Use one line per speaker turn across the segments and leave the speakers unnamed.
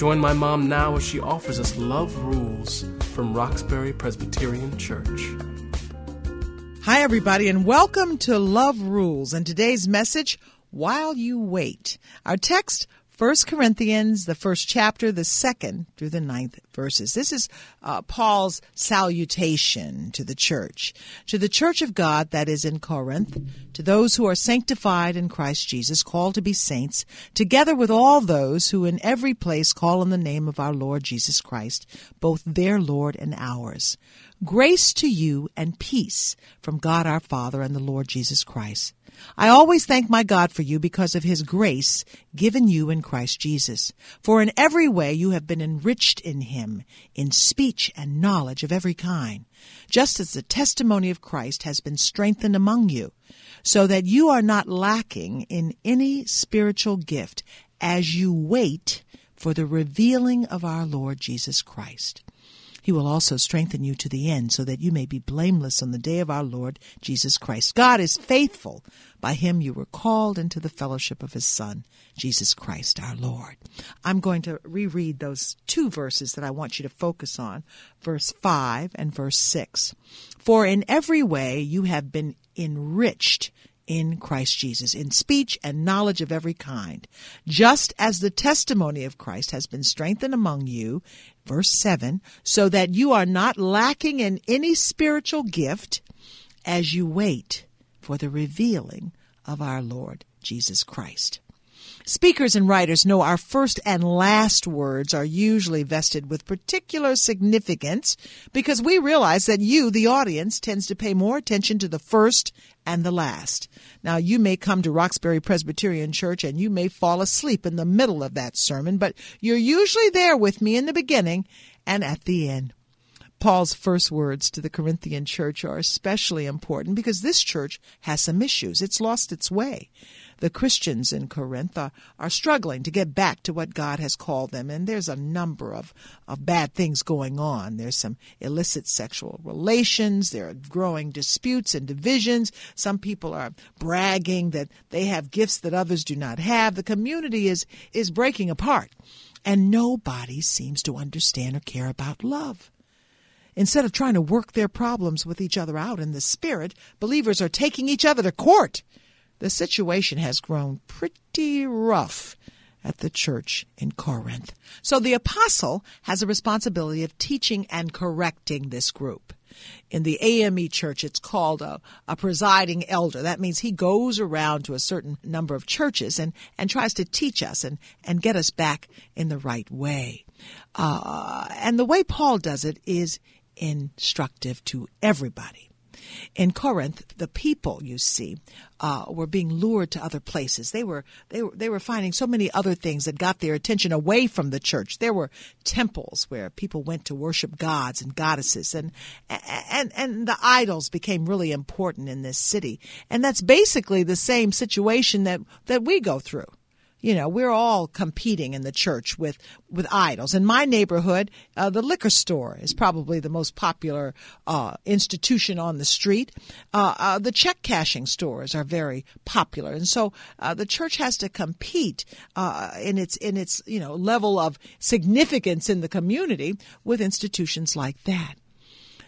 Join my mom now as she offers us Love Rules from Roxbury Presbyterian Church.
Hi, everybody, and welcome to Love Rules. And today's message, While You Wait. Our text, 1 Corinthians, the first chapter, the second through the ninth verses. This is uh, Paul's salutation to the church. To the church of God that is in Corinth, to those who are sanctified in Christ Jesus, called to be saints, together with all those who in every place call on the name of our Lord Jesus Christ, both their Lord and ours. Grace to you and peace from God our Father and the Lord Jesus Christ. I always thank my God for you because of his grace given you in Christ Jesus. For in every way you have been enriched in him, in speech and knowledge of every kind, just as the testimony of Christ has been strengthened among you, so that you are not lacking in any spiritual gift as you wait for the revealing of our Lord Jesus Christ. He will also strengthen you to the end so that you may be blameless on the day of our Lord Jesus Christ. God is faithful. By him you were called into the fellowship of his Son, Jesus Christ our Lord. I'm going to reread those two verses that I want you to focus on, verse 5 and verse 6. For in every way you have been enriched in Christ Jesus, in speech and knowledge of every kind, just as the testimony of Christ has been strengthened among you, verse 7, so that you are not lacking in any spiritual gift as you wait for the revealing of our Lord Jesus Christ. Speakers and writers know our first and last words are usually vested with particular significance because we realize that you, the audience, tends to pay more attention to the first and the last. Now, you may come to Roxbury Presbyterian Church and you may fall asleep in the middle of that sermon, but you're usually there with me in the beginning and at the end. Paul's first words to the Corinthian church are especially important because this church has some issues. It's lost its way the Christians in Corinth are, are struggling to get back to what God has called them. And there's a number of, of bad things going on. There's some illicit sexual relations. There are growing disputes and divisions. Some people are bragging that they have gifts that others do not have. The community is, is breaking apart. And nobody seems to understand or care about love. Instead of trying to work their problems with each other out in the spirit, believers are taking each other to court the situation has grown pretty rough at the church in Corinth. So the apostle has a responsibility of teaching and correcting this group. In the AME church, it's called a, a presiding elder. That means he goes around to a certain number of churches and, and tries to teach us and, and get us back in the right way. Uh, and the way Paul does it is instructive to everybody. In Corinth, the people, you see, uh, were being lured to other places. They were they were they were finding so many other things that got their attention away from the church. There were temples where people went to worship gods and goddesses, and and and the idols became really important in this city. And that's basically the same situation that that we go through. You know, we're all competing in the church with, with idols. In my neighborhood, uh, the liquor store is probably the most popular uh, institution on the street. Uh, uh the check cashing stores are very popular, and so uh, the church has to compete uh, in its in its you know level of significance in the community with institutions like that.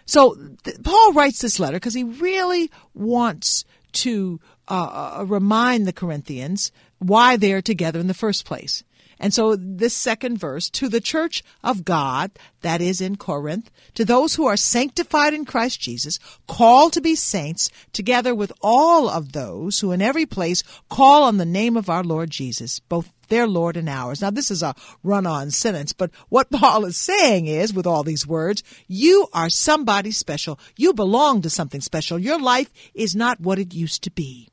So th- Paul writes this letter because he really wants to uh, uh, remind the Corinthians why they are together in the first place. And so this second verse, to the church of God that is in Corinth, to those who are sanctified in Christ Jesus, called to be saints, together with all of those who in every place call on the name of our Lord Jesus, both their Lord and ours. Now this is a run-on sentence, but what Paul is saying is, with all these words, you are somebody special. You belong to something special. Your life is not what it used to be.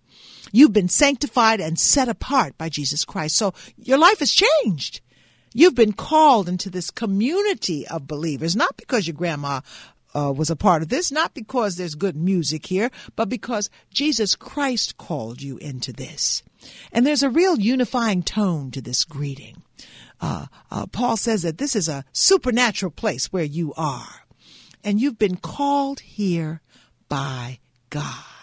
You've been sanctified and set apart by Jesus Christ. So your life has changed. You've been called into this community of believers, not because your grandma uh, was a part of this, not because there's good music here, but because Jesus Christ called you into this. And there's a real unifying tone to this greeting. Uh, uh, Paul says that this is a supernatural place where you are, and you've been called here by God.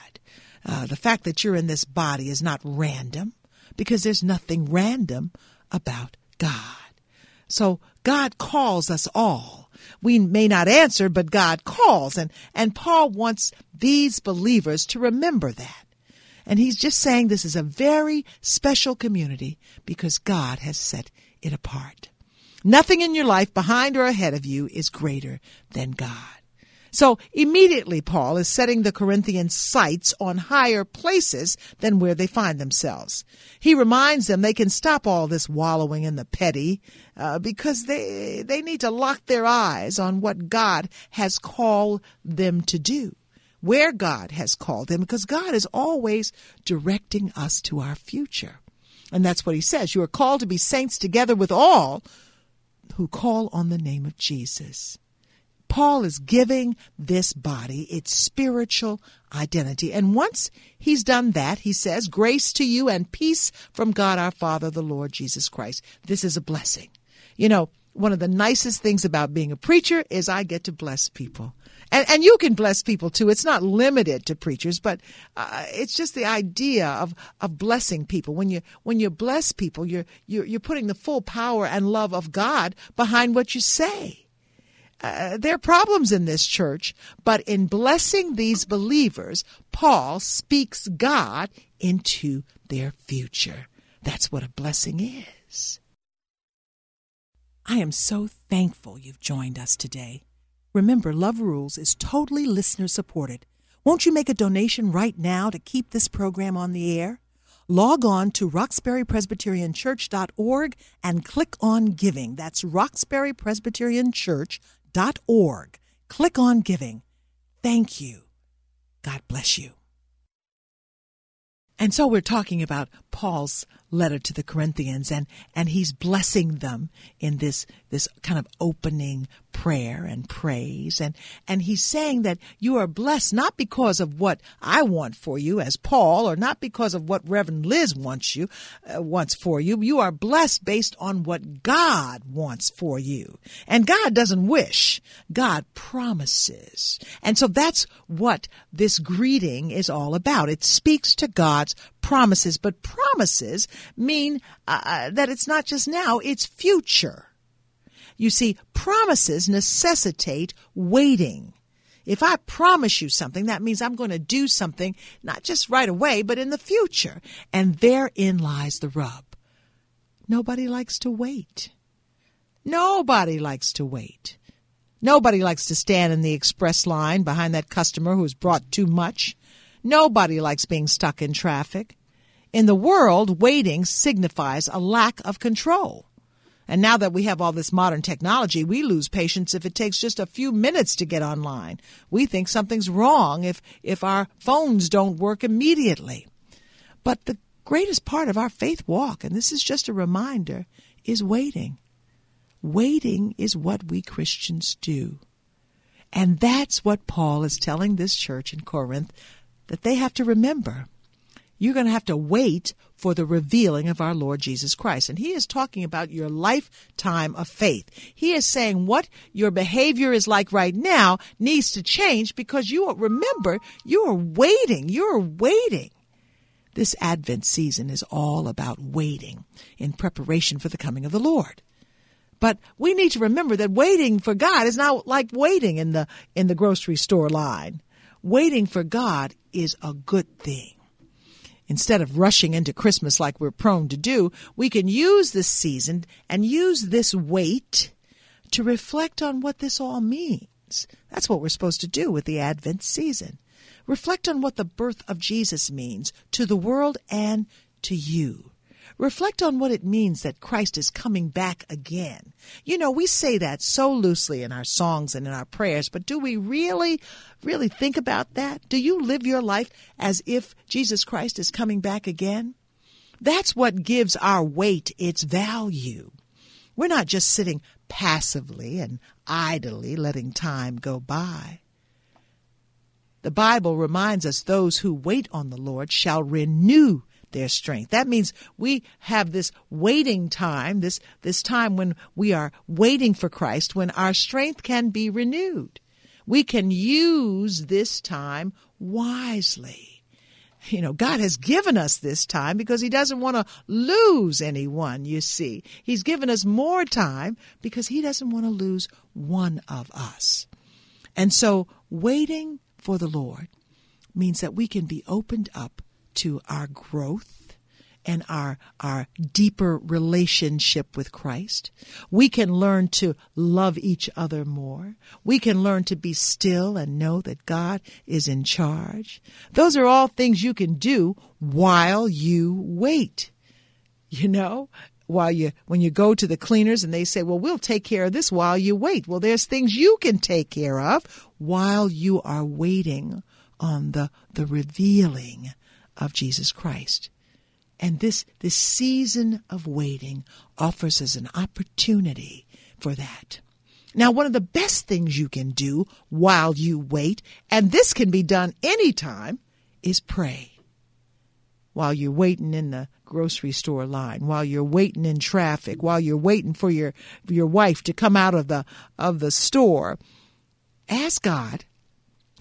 Uh, the fact that you're in this body is not random because there's nothing random about God. So God calls us all. We may not answer, but God calls. And, and Paul wants these believers to remember that. And he's just saying this is a very special community because God has set it apart. Nothing in your life behind or ahead of you is greater than God. So immediately Paul is setting the Corinthians' sights on higher places than where they find themselves. He reminds them they can stop all this wallowing in the petty uh, because they they need to lock their eyes on what God has called them to do. Where God has called them, because God is always directing us to our future. And that's what he says. You are called to be saints together with all who call on the name of Jesus. Paul is giving this body its spiritual identity. And once he's done that, he says, Grace to you and peace from God our Father, the Lord Jesus Christ. This is a blessing. You know, one of the nicest things about being a preacher is I get to bless people. And, and you can bless people too. It's not limited to preachers, but uh, it's just the idea of, of blessing people. When you when you bless people, you're, you're you're putting the full power and love of God behind what you say. Uh, there are problems in this church, but in blessing these believers, Paul speaks God into their future. That's what a blessing is. I am so thankful you've joined us today. Remember, Love Rules is totally listener supported. Won't you make a donation right now to keep this program on the air? Log on to roxburypresbyterianchurch.org and click on Giving. That's roxburypresbyterianchurch.org org. Click on giving. Thank you. God bless you. And so we're talking about Paul's letter to the Corinthians and, and he's blessing them in this, this kind of opening prayer and praise. And, and he's saying that you are blessed not because of what I want for you as Paul or not because of what Reverend Liz wants you, uh, wants for you. You are blessed based on what God wants for you. And God doesn't wish. God promises. And so that's what this greeting is all about. It speaks to God's promises, but promises mean uh, uh, that it's not just now, it's future. You see, promises necessitate waiting. If I promise you something, that means I'm going to do something, not just right away, but in the future. And therein lies the rub. Nobody likes to wait. Nobody likes to wait. Nobody likes to stand in the express line behind that customer who's brought too much. Nobody likes being stuck in traffic. In the world, waiting signifies a lack of control. And now that we have all this modern technology, we lose patience if it takes just a few minutes to get online. We think something's wrong if, if our phones don't work immediately. But the greatest part of our faith walk, and this is just a reminder, is waiting. Waiting is what we Christians do. And that's what Paul is telling this church in Corinth that they have to remember. You're going to have to wait for the revealing of our Lord Jesus Christ. And he is talking about your lifetime of faith. He is saying what your behavior is like right now needs to change because you remember you are waiting. You're waiting. This Advent season is all about waiting in preparation for the coming of the Lord. But we need to remember that waiting for God is not like waiting in the in the grocery store line. Waiting for God is a good thing. Instead of rushing into Christmas like we're prone to do, we can use this season and use this wait to reflect on what this all means. That's what we're supposed to do with the Advent season. Reflect on what the birth of Jesus means to the world and to you. Reflect on what it means that Christ is coming back again. You know, we say that so loosely in our songs and in our prayers, but do we really, really think about that? Do you live your life as if Jesus Christ is coming back again? That's what gives our wait its value. We're not just sitting passively and idly letting time go by. The Bible reminds us those who wait on the Lord shall renew their strength. That means we have this waiting time, this, this time when we are waiting for Christ, when our strength can be renewed. We can use this time wisely. You know, God has given us this time because He doesn't want to lose anyone, you see. He's given us more time because He doesn't want to lose one of us. And so, waiting for the Lord means that we can be opened up to our growth and our our deeper relationship with Christ. We can learn to love each other more. We can learn to be still and know that God is in charge. Those are all things you can do while you wait. You know, while you when you go to the cleaners and they say, "Well, we'll take care of this while you wait." Well, there's things you can take care of while you are waiting on the the revealing of Jesus Christ. And this, this season of waiting offers us an opportunity for that. Now, one of the best things you can do while you wait, and this can be done anytime, is pray. While you're waiting in the grocery store line, while you're waiting in traffic, while you're waiting for your, your wife to come out of the, of the store, ask God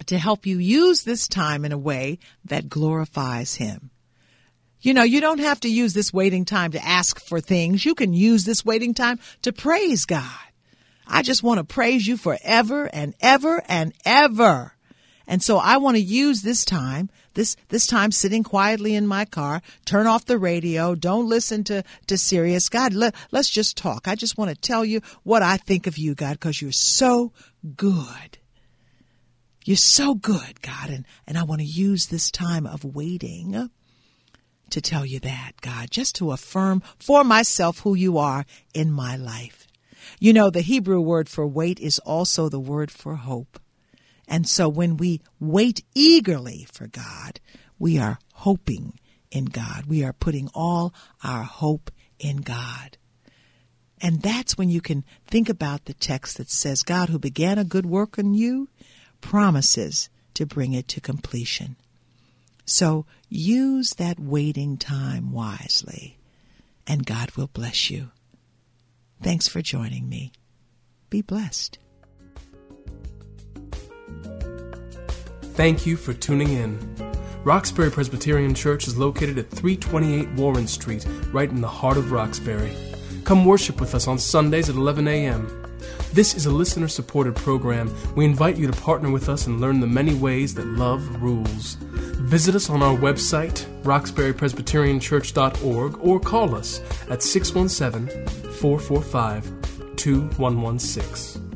to help you use this time in a way that glorifies Him. You know, you don't have to use this waiting time to ask for things. You can use this waiting time to praise God. I just want to praise you forever and ever and ever. And so I want to use this time, this, this time sitting quietly in my car, turn off the radio, don't listen to, to Sirius. God, let, let's just talk. I just want to tell you what I think of you, God, because you're so good. You're so good, God, and, and I want to use this time of waiting to tell you that, God, just to affirm for myself who you are in my life. You know, the Hebrew word for wait is also the word for hope. And so when we wait eagerly for God, we are hoping in God. We are putting all our hope in God. And that's when you can think about the text that says, God who began a good work in you promises to bring it to completion. So use that waiting time wisely, and God will bless you. Thanks for joining me. Be blessed.
Thank you for tuning in. Roxbury Presbyterian Church is located at 328 Warren Street, right in the heart of Roxbury. Come worship with us on Sundays at 11 a.m. This is a listener supported program. We invite you to partner with us and learn the many ways that love rules. Visit us on our website, roxburypresbyterianchurch.org, or call us at 617 445 2116.